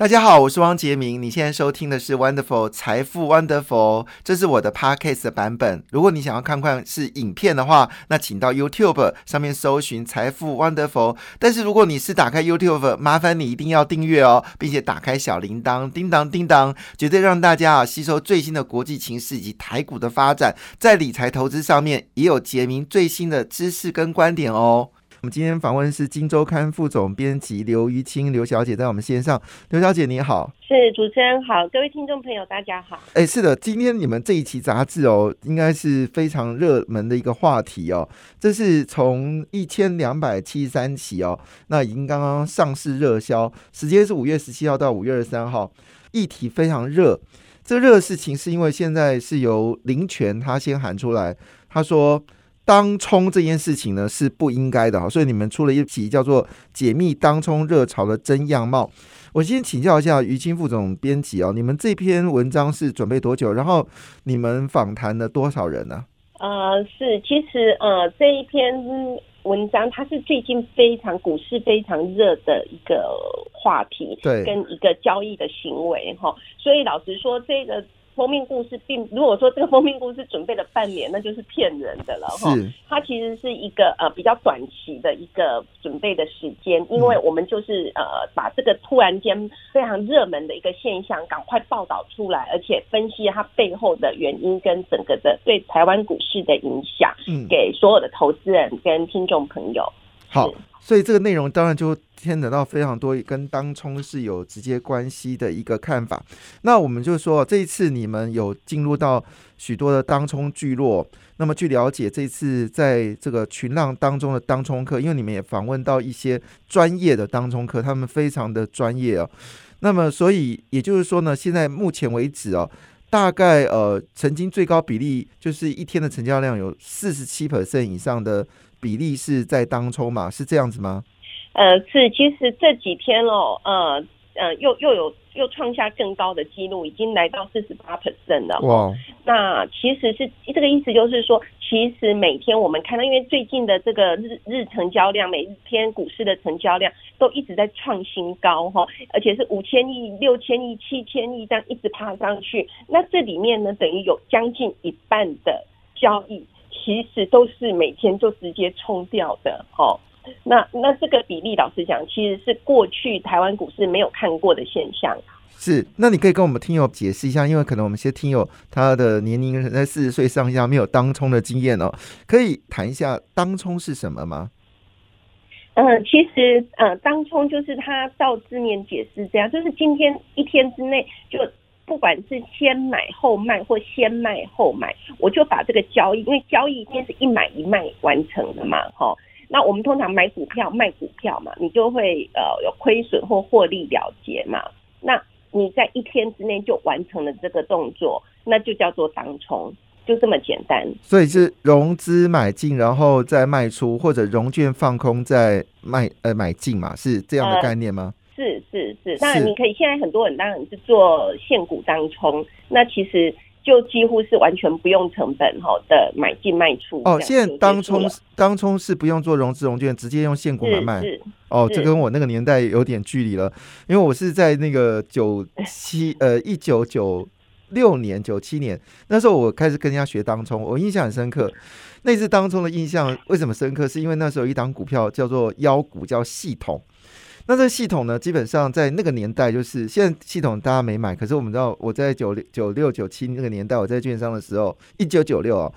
大家好，我是汪杰明。你现在收听的是 Wonderful 财富 Wonderful，这是我的 Podcast 的版本。如果你想要看看是影片的话，那请到 YouTube 上面搜寻财富 Wonderful。但是如果你是打开 YouTube，麻烦你一定要订阅哦，并且打开小铃铛，叮当叮当，绝对让大家啊吸收最新的国际情势以及台股的发展，在理财投资上面也有杰明最新的知识跟观点哦。我们今天访问是《金周刊》副总编辑刘于清刘小姐，在我们线上。刘小姐你好，是主持人好，各位听众朋友大家好。哎，是的，今天你们这一期杂志哦，应该是非常热门的一个话题哦。这是从一千两百七十三期哦，那已经刚刚上市热销，时间是五月十七号到五月二十三号，议题非常热。这热的事情是因为现在是由林权他先喊出来，他说。当冲这件事情呢是不应该的哈，所以你们出了一题叫做《解密当冲热潮的真样貌》。我先请教一下于清副总编辑哦，你们这篇文章是准备多久？然后你们访谈了多少人呢？呃，是，其实呃这一篇文章它是最近非常股市非常热的一个话题，对，跟一个交易的行为哈，所以老实说这个。封面故事并如果说这个封面故事准备了半年，那就是骗人的了哈。它其实是一个呃比较短期的一个准备的时间，因为我们就是呃把这个突然间非常热门的一个现象赶快报道出来，而且分析它背后的原因跟整个的对台湾股市的影响，给所有的投资人跟听众朋友。好，所以这个内容当然就牵扯到非常多跟当冲是有直接关系的一个看法。那我们就说，这一次你们有进入到许多的当冲聚落。那么据了解，这次在这个群浪当中的当冲客，因为你们也访问到一些专业的当冲客，他们非常的专业哦。那么所以也就是说呢，现在目前为止哦，大概呃曾经最高比例就是一天的成交量有四十七 percent 以上的。比例是在当冲嘛？是这样子吗？呃，是，其实这几天哦，呃，呃，又又有又创下更高的记录，已经来到四十八 percent 了。哇！那其实是这个意思，就是说，其实每天我们看到，因为最近的这个日日成交量，每天股市的成交量都一直在创新高哈，而且是五千亿、六千亿、七千亿这样一直爬上去。那这里面呢，等于有将近一半的交易。其实都是每天就直接冲掉的，哦。那那这个比例，老实讲，其实是过去台湾股市没有看过的现象。是，那你可以跟我们听友解释一下，因为可能我们一些听友他的年龄在四十岁上下，没有当冲的经验哦，可以谈一下当冲是什么吗？嗯，其实呃，当冲就是它照字面解释这样，就是今天一天之内就。不管是先买后卖或先卖后买，我就把这个交易，因为交易一定是一买一卖完成的嘛，哈。那我们通常买股票卖股票嘛，你就会呃有亏损或获利了结嘛。那你在一天之内就完成了这个动作，那就叫做当冲，就这么简单。所以是融资买进，然后再卖出，或者融券放空再卖呃买进嘛，是这样的概念吗？是是是，当然你可以。现在很多人当然是做现股当冲，那其实就几乎是完全不用成本哈的买进卖出。哦，现在当冲当冲是不用做融资融券，直接用现股买卖。哦，这跟我那个年代有点距离了，因为我是在那个九七 呃一九九六年九七年那时候我开始跟人家学当冲，我印象很深刻。那次当冲的印象为什么深刻？是因为那时候一档股票叫做妖股，叫系统。那这个系统呢，基本上在那个年代，就是现在系统大家没买，可是我们知道，我在九六九六九七那个年代，我在券商的时候，一九九六啊，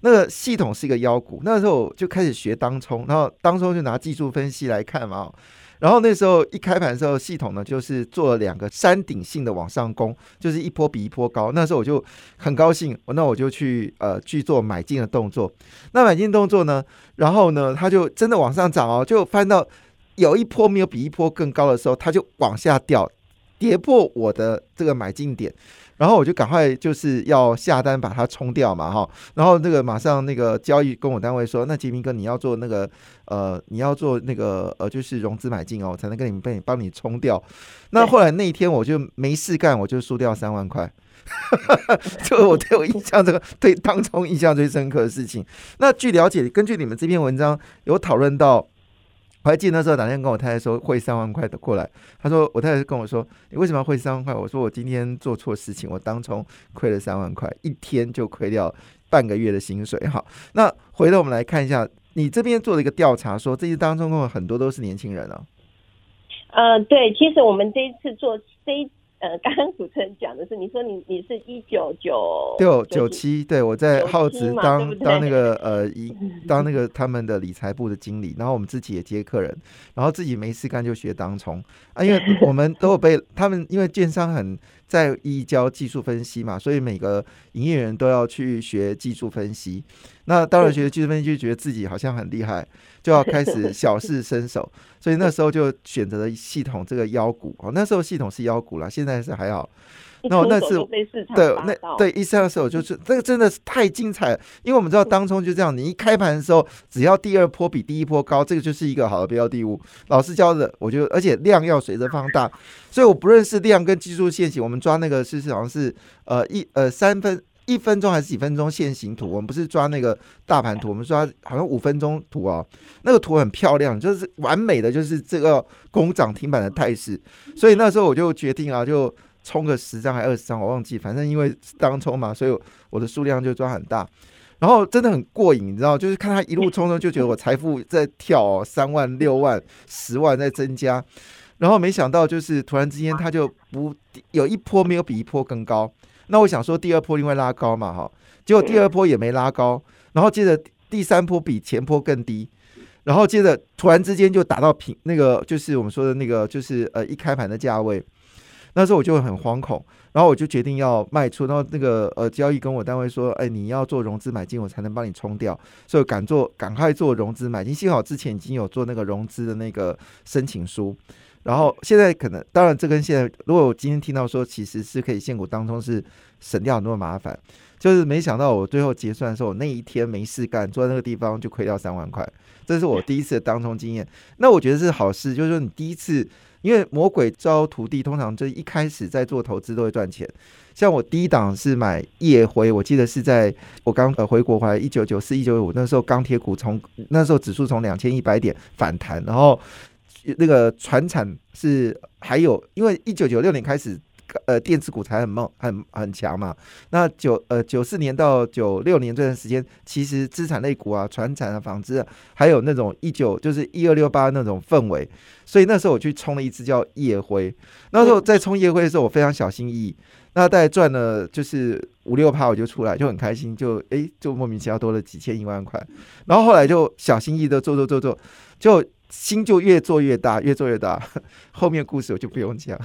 那个系统是一个妖股，那时候就开始学当冲，然后当冲就拿技术分析来看嘛，然后那时候一开盘的时候，系统呢就是做了两个山顶性的往上攻，就是一波比一波高，那时候我就很高兴，那我就去呃去做买进的动作，那买进动作呢，然后呢，它就真的往上涨哦，就翻到。有一波没有比一波更高的时候，它就往下掉，跌破我的这个买进点，然后我就赶快就是要下单把它冲掉嘛，哈，然后那个马上那个交易跟我单位说，那杰明哥你要做那个呃你要做那个呃就是融资买进哦，才能跟你们帮你帮你冲掉。那后来那一天我就没事干，我就输掉三万块，就 我对我印象这个对当中印象最深刻的事情。那据了解，根据你们这篇文章有讨论到。我还记得那时候打电话跟我太太说汇三万块的过来，他说我太太跟我说你为什么要汇三万块？我说我今天做错事情，我当冲亏了三万块，一天就亏掉半个月的薪水。好，那回头我们来看一下，你这边做了一个调查，说这些当中有很多都是年轻人啊。呃，对，其实我们这一次做这一。呃，刚刚主持人讲的是，你说你你是一九九 六九七，对我在浩子当当那个呃一 当那个他们的理财部的经理，然后我们自己也接客人，然后自己没事干就学当冲。啊，因为我们都有被他们因为券商很在意教技术分析嘛，所以每个营业人都要去学技术分析。那当然学技术分析就觉得自己好像很厉害，就要开始小试身手。所以那时候就选择了系统这个妖股哦，那时候系统是妖股了，现在是还好。那我那次对那对一上的时候就是这个真的是太精彩了，因为我们知道当中就这样，你一开盘的时候，只要第二波比第一波高，这个就是一个好的标的物。老师教的，我觉得而且量要随着放大，所以我不认识量跟技术线型，我们抓那个是好像是呃一呃三分。一分钟还是几分钟线形图？我们不是抓那个大盘图，我们抓好像五分钟图啊。那个图很漂亮，就是完美的，就是这个攻涨停板的态势。所以那时候我就决定啊，就冲个十张还二十张，我忘记，反正因为当冲嘛，所以我的数量就抓很大。然后真的很过瘾，你知道，就是看他一路冲冲，就觉得我财富在跳，三万、六万、十万在增加。然后没想到，就是突然之间，他就不有一波没有比一波更高。那我想说，第二波因为拉高嘛，哈，结果第二波也没拉高，然后接着第三波比前波更低，然后接着突然之间就打到平，那个就是我们说的那个，就是呃一开盘的价位，那时候我就很惶恐，然后我就决定要卖出，然后那个呃交易跟我单位说，哎，你要做融资买进，我才能帮你冲掉，所以赶做赶快做融资买进，幸好之前已经有做那个融资的那个申请书。然后现在可能，当然这跟现在，如果我今天听到说其实是可以限股当中是省掉很多麻烦，就是没想到我最后结算的时候，我那一天没事干，坐在那个地方就亏掉三万块，这是我第一次的当中经验。那我觉得是好事，就是说你第一次，因为魔鬼招徒弟，通常就一开始在做投资都会赚钱。像我第一档是买夜辉，我记得是在我刚呃回国回来一九九四一九九五那时候钢铁股从那时候指数从两千一百点反弹，然后。那个船产是还有，因为一九九六年开始，呃，电子股才很猛、很很强嘛。那九呃九四年到九六年这段时间，其实资产类股啊、船产啊、纺织，啊还有那种一九就是一二六八那种氛围，所以那时候我去冲了一只叫夜辉。那时候在冲夜辉的时候，我非常小心翼翼。那大概赚了就是五六趴，我就出来就很开心，就哎就莫名其妙多了几千一万块。然后后来就小心翼翼的做做做做，就。心就越做越大，越做越大。后面故事我就不用讲，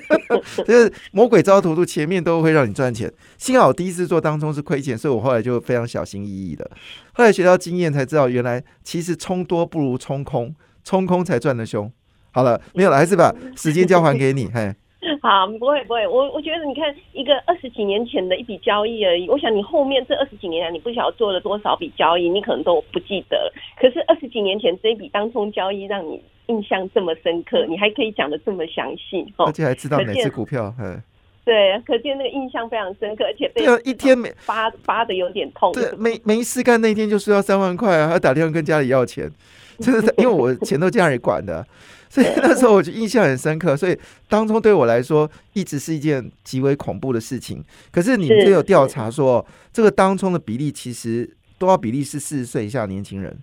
就是魔鬼招徒徒，前面都会让你赚钱。幸好第一次做当中是亏钱，所以我后来就非常小心翼翼的。后来学到经验才知道，原来其实冲多不如冲空，冲空才赚得凶。好了，没有了，还是把时间交还给你，嘿。好，不会不会，我我觉得你看一个二十几年前的一笔交易而已，我想你后面这二十几年来，你不晓得做了多少笔交易，你可能都不记得了。可是二十几年前这一笔当冲交易让你印象这么深刻，你还可以讲的这么详细，而且还知道哪只股票，嗯，对，可见那个印象非常深刻，而且对啊，一天没发发的有点痛，对，没没事干那天就需要三万块啊，还打电话跟家里要钱，真的，因为我钱都家里管的。所以那时候我就印象很深刻，所以当中对我来说一直是一件极为恐怖的事情。可是你们就有调查说，这个当中的比例其实多少比例是四十岁以下年轻人。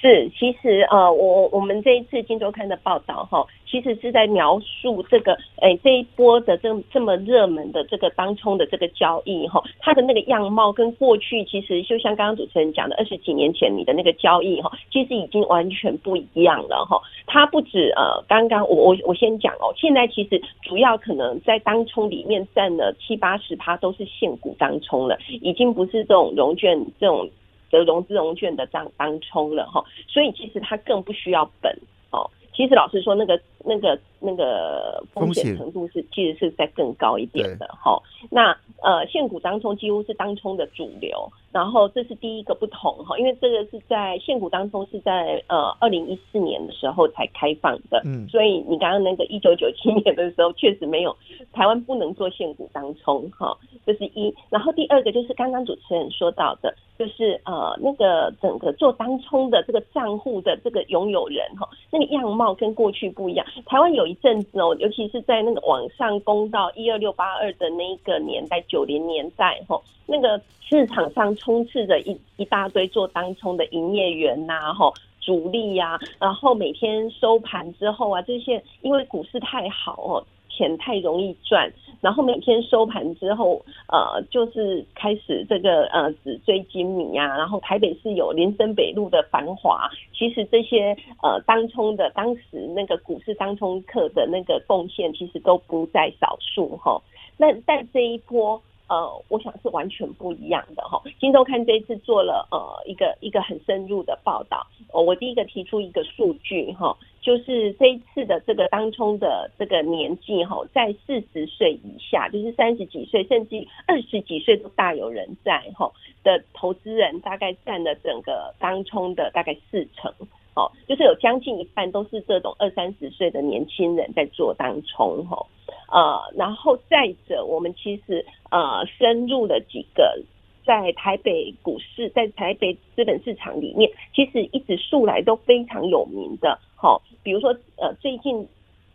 是，其实呃，我我们这一次《金周刊》的报道哈，其实是在描述这个，哎，这一波的这这么热门的这个当冲的这个交易哈，它的那个样貌跟过去其实就像刚刚主持人讲的，二十几年前你的那个交易哈，其实已经完全不一样了哈。它不止呃，刚刚我我我先讲哦，现在其实主要可能在当冲里面占了七八十趴都是现股当冲了，已经不是这种融券这种。的融资融券的账当冲了哈，所以其实它更不需要本哦。其实老师说，那个那个那个风险程度是其实是在更高一点的哈。那呃，现股当冲几乎是当冲的主流，然后这是第一个不同哈，因为这个是在现股当中是在呃二零一四年的时候才开放的，嗯，所以你刚刚那个一九九七年的时候确实没有台湾不能做现股当冲哈，这是一。然后第二个就是刚刚主持人说到的。就是呃那个整个做当冲的这个账户的这个拥有人哈，那个样貌跟过去不一样。台湾有一阵子哦，尤其是在那个网上公道一二六八二的那一个年代，九零年代哈，那个市场上充斥着一一大堆做当冲的营业员呐哈。主力呀，然后每天收盘之后啊，这些因为股市太好哦，钱太容易赚，然后每天收盘之后，呃，就是开始这个呃纸醉金迷啊，然后台北市有林森北路的繁华，其实这些呃当冲的当时那个股市当冲客的那个贡献，其实都不在少数哈。那但这一波。呃，我想是完全不一样的哈。金周刊这一次做了呃一个一个很深入的报道。我第一个提出一个数据哈，就是这一次的这个当冲的这个年纪哈，在四十岁以下，就是三十几岁甚至二十几岁都大有人在哈的投资人，大概占了整个当冲的大概四成。哦，就是有将近一半都是这种二三十岁的年轻人在做当冲哈。呃，然后再者，我们其实呃深入了几个在台北股市，在台北资本市场里面，其实一直素来都非常有名的，好，比如说呃最近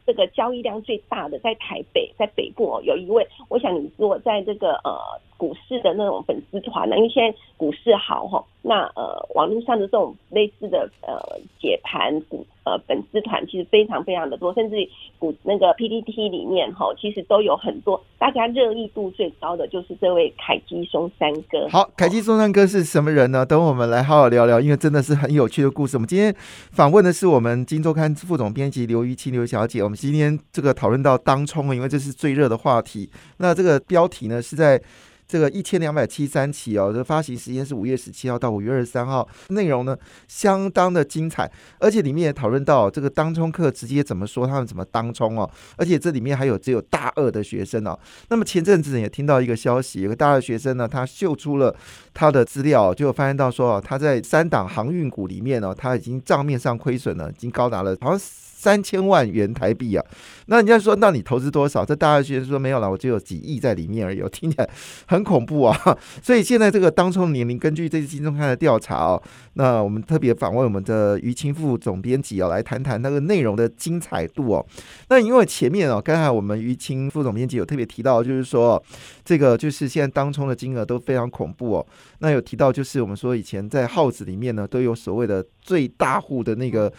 这个交易量最大的在台北，在北部哦，有一位，我想你如果在这个呃股市的那种粉丝团呢，因为现在股市好哈，那呃网络上的这种类似的呃解盘股。呃，粉丝团其实非常非常的多，甚至股那个 PPT 里面哈，其实都有很多大家热议度最高的就是这位凯基松山哥。好，凯基松山哥是什么人呢？等我们来好好聊聊，因为真的是很有趣的故事。我们今天访问的是我们《金周刊》副总编辑刘玉清刘小姐。我们今天这个讨论到当冲，因为这是最热的话题。那这个标题呢是在。这个一千两百七十三期哦，这发行时间是五月十七号到五月二十三号，内容呢相当的精彩，而且里面也讨论到这个当冲课直接怎么说，他们怎么当冲哦，而且这里面还有只有大二的学生哦。那么前阵子也听到一个消息，有个大二学生呢，他秀出了他的资料，就发现到说哦他在三档航运股里面呢，他已经账面上亏损了，已经高达了好像。三千万元台币啊！那人家说，那你投资多少？这大二学生说没有了，我只有几亿在里面而已。听起来很恐怖啊！所以现在这个当冲年龄，根据这次金钟刊的调查哦，那我们特别访问我们的于清副总编辑哦，来谈谈那个内容的精彩度哦。那因为前面哦，刚才我们于清副总编辑有特别提到，就是说这个就是现在当冲的金额都非常恐怖哦。那有提到就是我们说以前在号子里面呢，都有所谓的最大户的那个。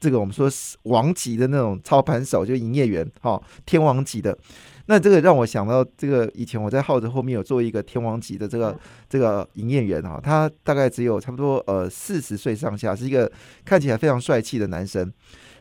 这个我们说王级的那种操盘手，就营业员，哈，天王级的。那这个让我想到，这个以前我在耗子后面有做一个天王级的这个这个营业员哈，他大概只有差不多呃四十岁上下，是一个看起来非常帅气的男生。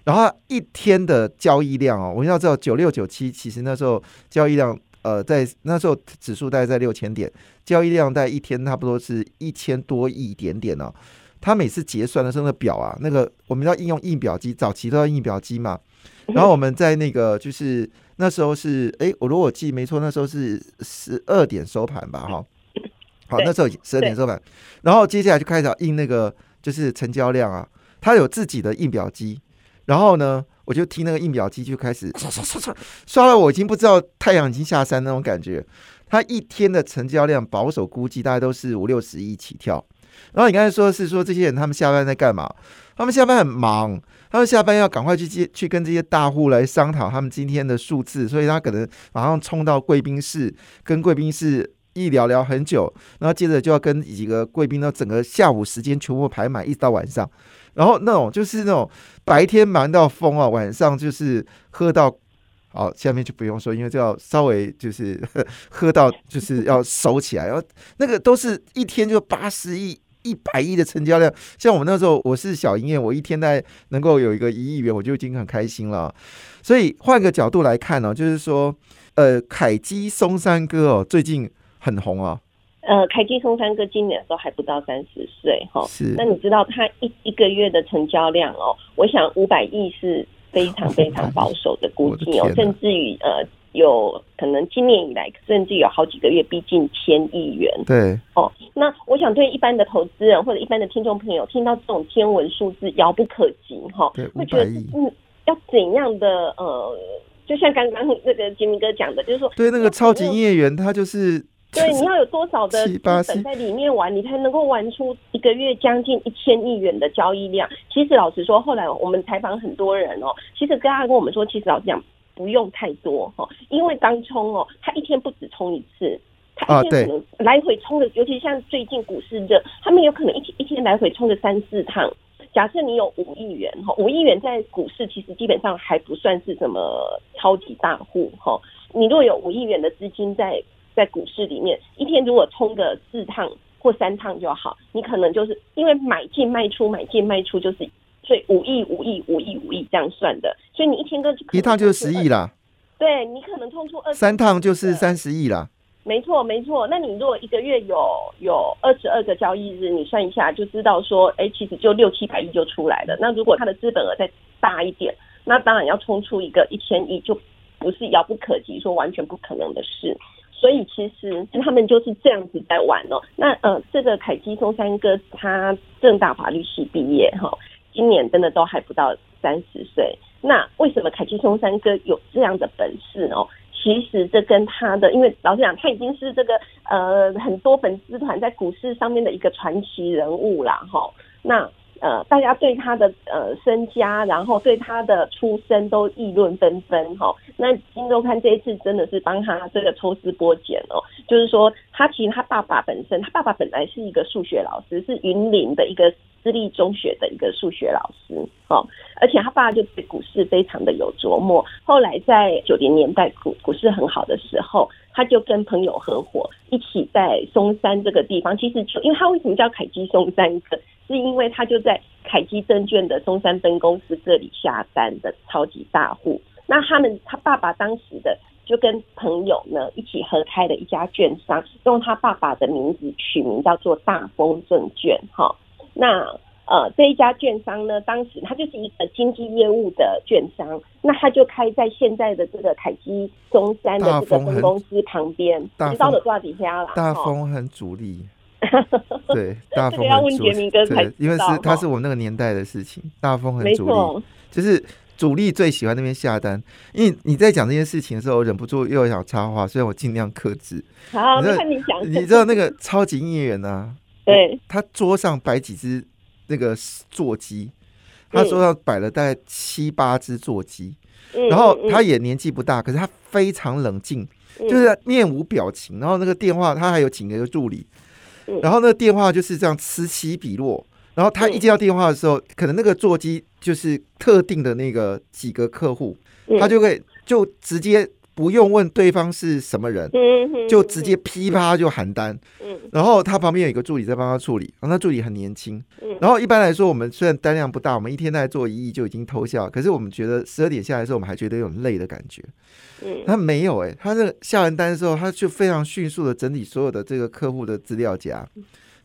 然后一天的交易量哦，我们要知道九六九七，其实那时候交易量呃在那时候指数大概在六千点，交易量在一天差不多是一千多亿点点呢。他每次结算的时候，那表啊，那个我们要应用印表机，早期都要印表机嘛。然后我们在那个就是那时候是，哎，我如果记没错，那时候是十二点收盘吧，哈。好，那时候十二点收盘，然后接下来就开始印那个就是成交量啊。他有自己的印表机，然后呢，我就听那个印表机就开始刷刷刷刷，刷了我已经不知道太阳已经下山那种感觉。他一天的成交量保守估计大概都是五六十亿起跳。然后你刚才说的是说这些人他们下班在干嘛？他们下班很忙，他们下班要赶快去接去跟这些大户来商讨他们今天的数字，所以他可能马上冲到贵宾室，跟贵宾室一聊聊很久，然后接着就要跟几个贵宾呢，整个下午时间全部排满，一直到晚上。然后那种就是那种白天忙到疯啊，晚上就是喝到好，下面就不用说，因为这要稍微就是 喝到就是要收起来，然后那个都是一天就八十亿。一百亿的成交量，像我们那时候，我是小营业，我一天在能够有一个一亿元，我就已经很开心了。所以换个角度来看呢，就是说，呃，凯基松山哥哦，最近很红啊。呃，凯基松山哥今年的时候还不到三十岁哈。是。那你知道他一一个月的成交量哦？我想五百亿是非常非常保守的估计哦，甚至于呃。有可能今年以来，甚至有好几个月逼近千亿元。对，哦，那我想对一般的投资人或者一般的听众朋友，听到这种天文数字遥不可及，哈，会觉得嗯，要怎样的呃，就像刚刚那个杰明哥讲的，就是说，对那个超级营业员，他就是对，你要有多少的资本在里面玩，你才能够玩出一个月将近一千亿元的交易量。其实老实说，后来我们采访很多人哦，其实跟他跟我们说，其实老实讲不用太多哈，因为当冲哦，他一天不止冲一次，他一天可能来回冲的，尤其像最近股市热，他们有可能一天一天来回冲个三四趟。假设你有五亿元哈，五亿元在股市其实基本上还不算是什么超级大户哈。你如果有五亿元的资金在在股市里面，一天如果冲个四趟或三趟就好，你可能就是因为买进卖出买进卖出就是所以五亿五亿五亿五亿这样算的，所以你一天跟一趟就是十亿啦。对你可能冲出二三趟就是三十亿啦。没错，没错。那你如果一个月有有二十二个交易日，你算一下就知道说，哎，其实就六七百亿就出来了。那如果它的资本额再大一点，那当然要冲出一个一千亿，就不是遥不可及，说完全不可能的事。所以其实他们就是这样子在玩哦。那呃，这个凯基松山哥他正大法律系毕业哈，今年真的都还不到三十岁。那为什么凯基松山哥有这样的本事呢？其实这跟他的，因为老实讲，他已经是这个呃很多粉丝团在股市上面的一个传奇人物了，哈。那呃大家对他的呃身家，然后对他的出身都议论纷纷，哈。那金周刊这一次真的是帮他这个抽丝剥茧哦，就是说他其实他爸爸本身，他爸爸本来是一个数学老师，是云林的一个。私立中学的一个数学老师，哦，而且他爸就对股市非常的有琢磨。后来在九零年代股股市很好的时候，他就跟朋友合伙，一起在松山这个地方。其实就因为他为什么叫凯基松山，是因为他就在凯基证券的中山分公司这里下单的超级大户。那他们他爸爸当时的就跟朋友呢一起合开了一家券商，用他爸爸的名字取名叫做大丰证券，哈。那呃，这一家券商呢，当时它就是一个经纪业务的券商，那他就开在现在的这个凯基中山的这个分公司旁边，知道的多少底下了。大风很主力，对，大风要问杰明哥才因为是他是我们那个年代的事情，大风很主力，就是主力最喜欢那边下单。因为你在讲这件事情的时候，忍不住又想插话，所以我尽量克制。好，你看你讲，你知道那个超级音乐人啊？对，他桌上摆几只那个座机，他桌上摆了大概七八只座机，然后他也年纪不大，可是他非常冷静，就是面无表情。然后那个电话，他还有请一个助理，然后那个电话就是这样此起彼落。然后他一接到电话的时候，可能那个座机就是特定的那个几个客户，他就会就直接。不用问对方是什么人，就直接噼啪就喊单。然后他旁边有一个助理在帮他处理，然后那助理很年轻。然后一般来说，我们虽然单量不大，我们一天大概做一亿就已经偷笑。可是我们觉得十二点下来的时候，我们还觉得有累的感觉。他没有哎，他这下完单的时候，他就非常迅速的整理所有的这个客户的资料夹，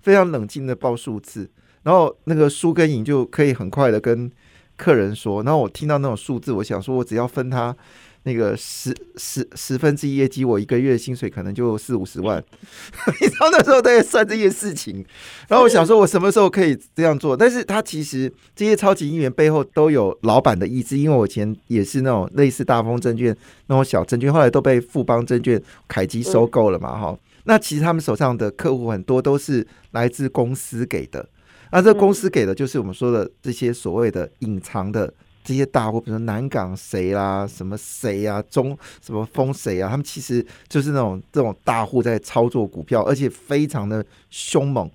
非常冷静的报数字，然后那个输跟赢就可以很快的跟客人说。然后我听到那种数字，我想说我只要分他。那个十十十分之一业绩，我一个月薪水可能就四五十万。你知道那时候在算这件事情，然后我想说，我什么时候可以这样做？但是他其实这些超级议员背后都有老板的意志，因为我以前也是那种类似大丰证券那种小证券，后来都被富邦证券、凯基收购了嘛，哈。那其实他们手上的客户很多都是来自公司给的，那这公司给的就是我们说的这些所谓的隐藏的。这些大户，比如说南港谁啦，什么谁啊，中什么风谁啊，他们其实就是那种这种大户在操作股票，而且非常的凶猛。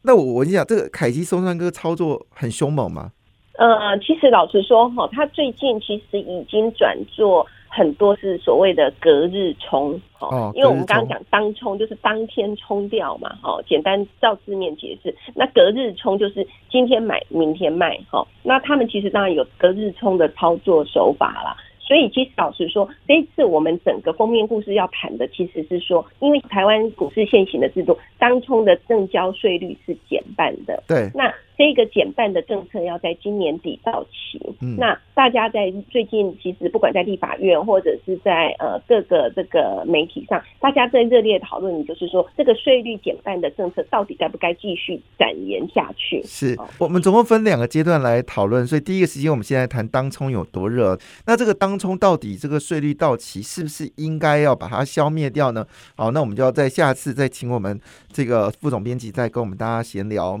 那我我跟你讲，这个凯基松山哥操作很凶猛吗？呃，其实老实说哈，他最近其实已经转做。很多是所谓的隔日冲，哦，因为我们刚刚讲当冲就是当天冲掉嘛，哦，简单照字面解释，那隔日冲就是今天买明天卖，哈，那他们其实当然有隔日冲的操作手法啦。所以其实老实说，这一次我们整个封面故事要谈的其实是说，因为台湾股市现行的制度，当冲的正交税率是减半的，对，那这个减半的政策要在今年底到期。嗯，那大家在最近其实不管在立法院或者是在呃各个这个媒体上，大家在热烈讨论，就是说这个税率减半的政策到底该不该继续展延下去？是我们总共分两个阶段来讨论，所以第一个时间我们现在谈当冲有多热。那这个当冲到底这个税率到期是不是应该要把它消灭掉呢？好，那我们就要在下次再请我们这个副总编辑再跟我们大家闲聊。